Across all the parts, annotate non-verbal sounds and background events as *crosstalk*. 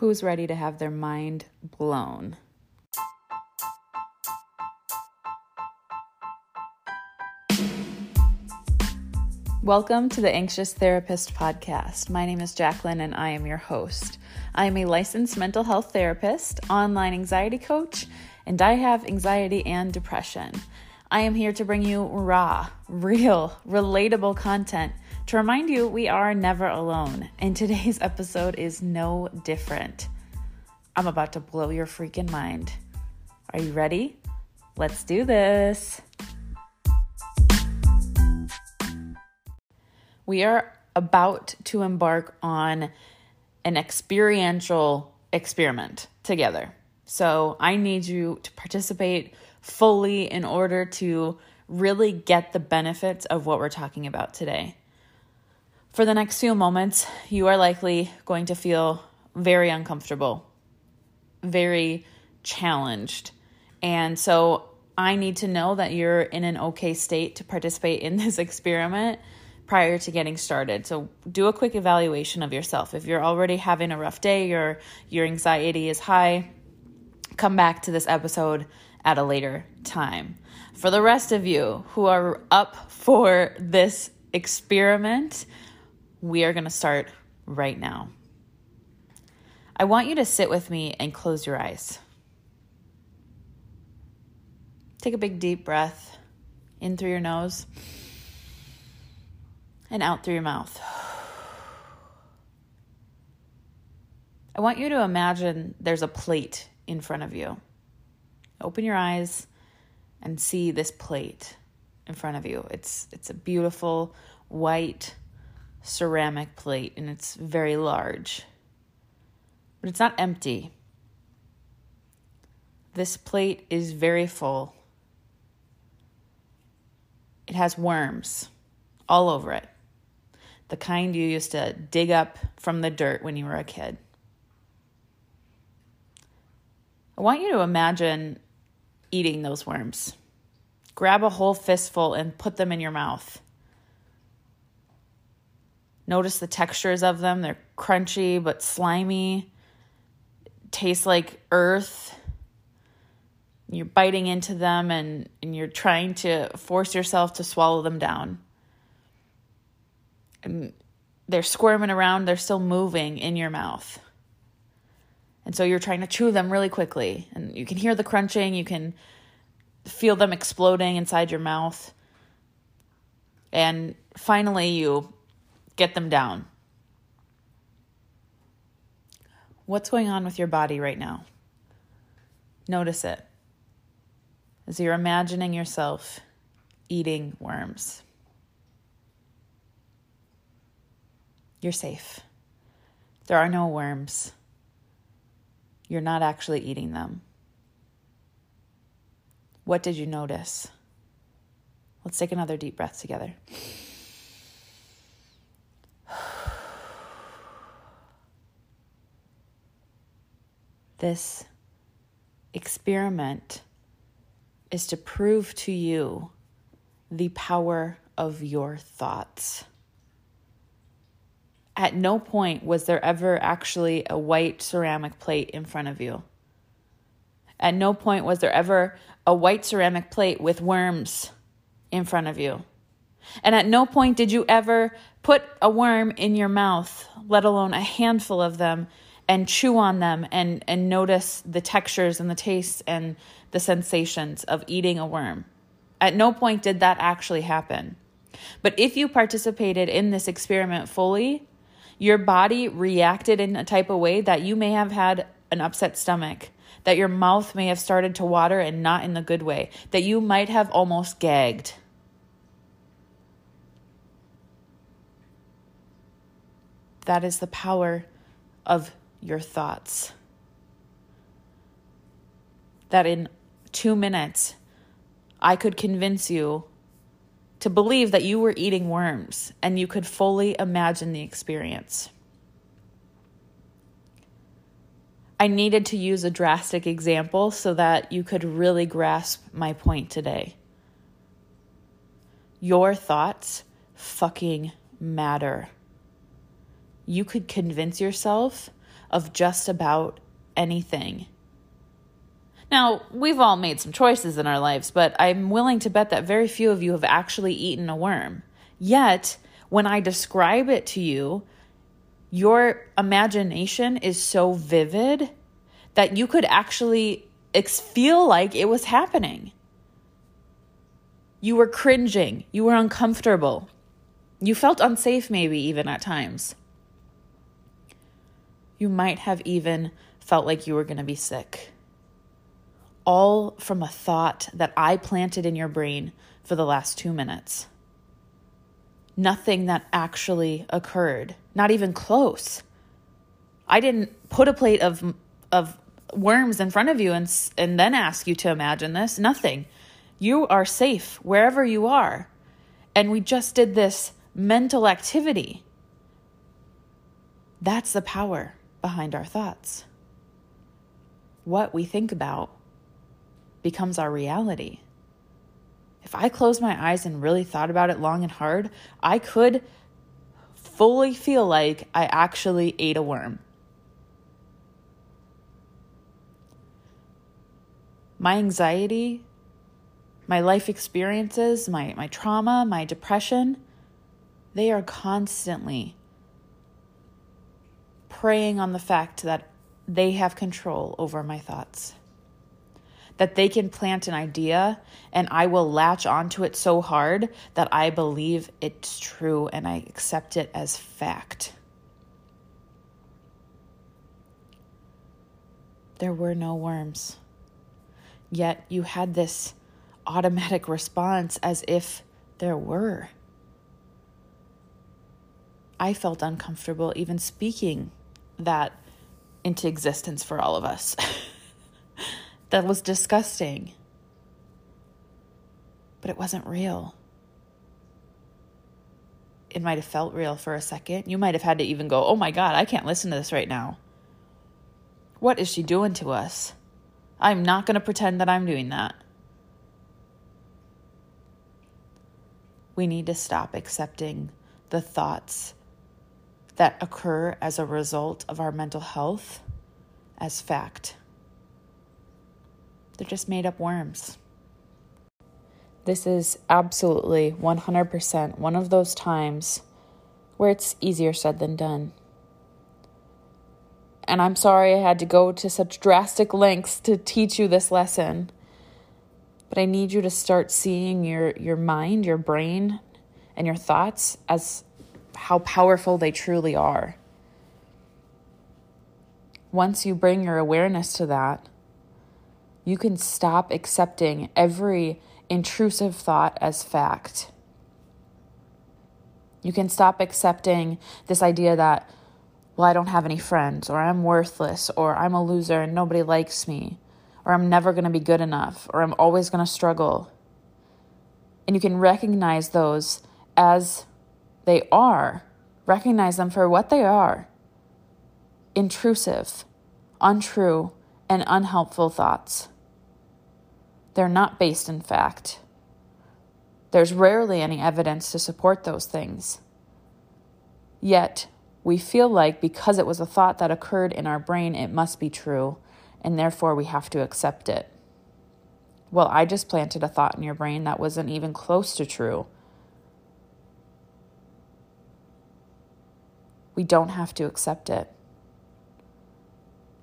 Who's ready to have their mind blown? Welcome to the Anxious Therapist Podcast. My name is Jacqueline and I am your host. I am a licensed mental health therapist, online anxiety coach, and I have anxiety and depression. I am here to bring you raw, real, relatable content to remind you we are never alone, and today's *laughs* episode is no different. I'm about to blow your freaking mind. Are you ready? Let's do this. We are about to embark on an experiential experiment together. So I need you to participate fully in order to really get the benefits of what we're talking about today. For the next few moments, you are likely going to feel very uncomfortable, very challenged. And so I need to know that you're in an okay state to participate in *laughs* this experiment prior to getting started. So do a quick evaluation of yourself. If you're already having a rough day, your your anxiety is high, come back to this episode at a later time. For the rest of you who are up for this experiment, we are going to start right now. I want you to sit with me and close your eyes. Take a big deep breath in through your nose and out through your mouth. I want you to imagine there's a plate in front of you. Open your eyes and see this plate in front of you. It's it's a beautiful white ceramic plate and it's very large. But it's not empty. This plate is very full. It has worms all over it. The kind you used to dig up from the dirt when you were a kid. I want you to imagine eating those worms. Grab a whole fistful and put them in your mouth. Notice the textures of them. They're crunchy but slimy. Tastes like earth. You're biting into them and, and you're trying to force yourself to swallow them down. And they're squirming around, they're still moving in your mouth. And so you're trying to chew them really quickly. And you can hear the crunching, you can feel them exploding inside your mouth. And finally, you get them down. What's going on with your body right now? Notice it as you're imagining yourself eating worms. You're safe. There are no worms. You're not actually eating them. What did you notice? Let's take another deep breath together. This experiment is to prove to you the power of your thoughts. At no point was there ever actually a white ceramic plate in front of you. At no point was there ever a white ceramic plate with worms in front of you. And at no point did you ever put a worm in your mouth, let alone a handful of them, and chew on them and, and notice the textures and the tastes and the sensations of eating a worm. At no point did that actually happen. But if you participated in this experiment fully, your body reacted in a type of way that you may have had an upset stomach, that your mouth may have started to water and not in the good way, that you might have almost gagged. That is the power of your thoughts. That in two minutes, I could convince you to believe that you were eating worms and you could fully imagine the experience. I needed to use a drastic example so that you could really grasp my point today. Your thoughts fucking matter. You could convince yourself of just about anything. Now, we've all made some choices in our lives, but I'm willing to bet that very few of you have actually eaten a worm. Yet, when I describe it to you, your imagination is so vivid that you could actually feel like it was happening. You were cringing, you were uncomfortable, you felt unsafe, maybe even at times. You might have even felt like you were going to be sick. All from a thought that I planted in your brain for the last two minutes. Nothing that actually occurred, not even close. I didn't put a plate of, of worms in front of you and, and then ask you to imagine this. Nothing. You are safe wherever you are. And we just did this mental activity. That's the power behind our thoughts. What we think about becomes our reality. If I closed my eyes and really thought about it long and hard, I could fully feel like I actually ate a worm. My anxiety, my life experiences, my, my trauma, my depression, they are constantly preying on the fact that they have control over my thoughts. That they can plant an idea and I will latch onto it so hard that I believe it's true and I accept it as fact. There were no worms. Yet you had this automatic response as if there were. I felt uncomfortable even speaking that into existence for all of us. *laughs* that was disgusting. But it wasn't real. It might have felt real for a second. You might have had to even go, oh my God, I can't listen to this right now. What is she doing to us? I'm not going to pretend that I'm doing that. We need to stop accepting the thoughts that occur as a result of our mental health as fact. They're just made up worms. This is absolutely 100% one of those times where it's easier said than done. And I'm sorry I had to go to such drastic lengths to teach you this lesson. But I need you to start seeing your, your mind, your brain, and your thoughts as how powerful they truly are. Once you bring your awareness to that, you can stop accepting every intrusive thought as fact. You can stop accepting this idea that, well, I don't have any friends, or I'm worthless, or I'm a loser and nobody likes me, or I'm never going to be good enough, or I'm always going to struggle. And you can recognize those as they are, recognize them for what they are intrusive, untrue, and unhelpful thoughts. They're not based in fact. There's rarely any evidence to support those things. Yet, we feel like because it was a thought that occurred in our brain, it must be true, and therefore we have to accept it. Well, I just planted a thought in your brain that wasn't even close to true. We don't have to accept it.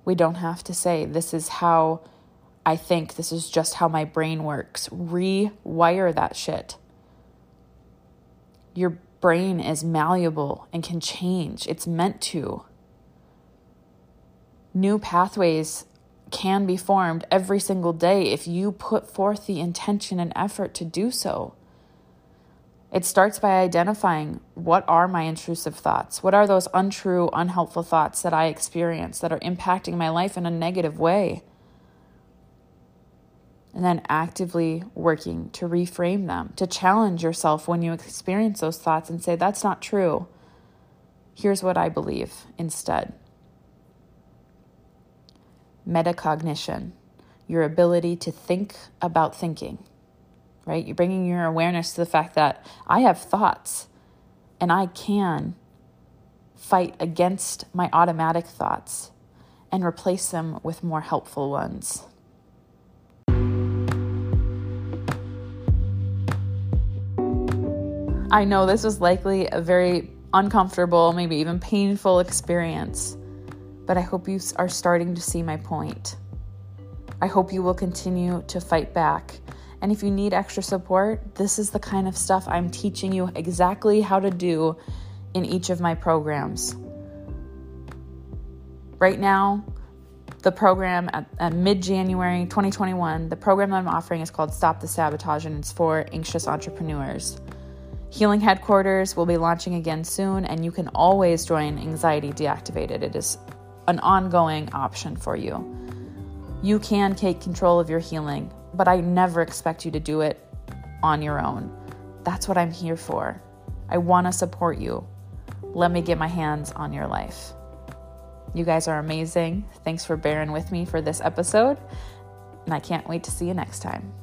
We don't have to say, this is how I think, this is just how my brain works. Rewire that shit. Your brain is malleable and can change, it's meant to. New pathways can be formed every single day if you put forth the intention and effort to do so. It starts by identifying what are my intrusive thoughts? What are those untrue, unhelpful thoughts that I experience that are impacting my life in a negative way? And then actively working to reframe them, to challenge yourself when you experience those thoughts and say, that's not true. Here's what I believe instead metacognition, your ability to think about thinking right? You're bringing your awareness to the fact that I have thoughts and I can fight against my automatic thoughts and replace them with more helpful ones. I know this was likely a very uncomfortable, maybe even painful experience, but I hope you are starting to see my point. I hope you will continue to fight back. And if you need extra support, this is the kind of stuff I'm teaching you exactly how to do in each of my programs. Right now, the program at, at mid January 2021, the program I'm offering is called Stop the Sabotage and it's for anxious entrepreneurs. Healing Headquarters will be launching again soon, and you can always join Anxiety Deactivated. It is an ongoing option for you. You can take control of your healing, but I never expect you to do it on your own. That's what I'm here for. I want to support you. Let me get my hands on your life. You guys are amazing. Thanks for bearing with me for this episode, and I can't wait to see you next time.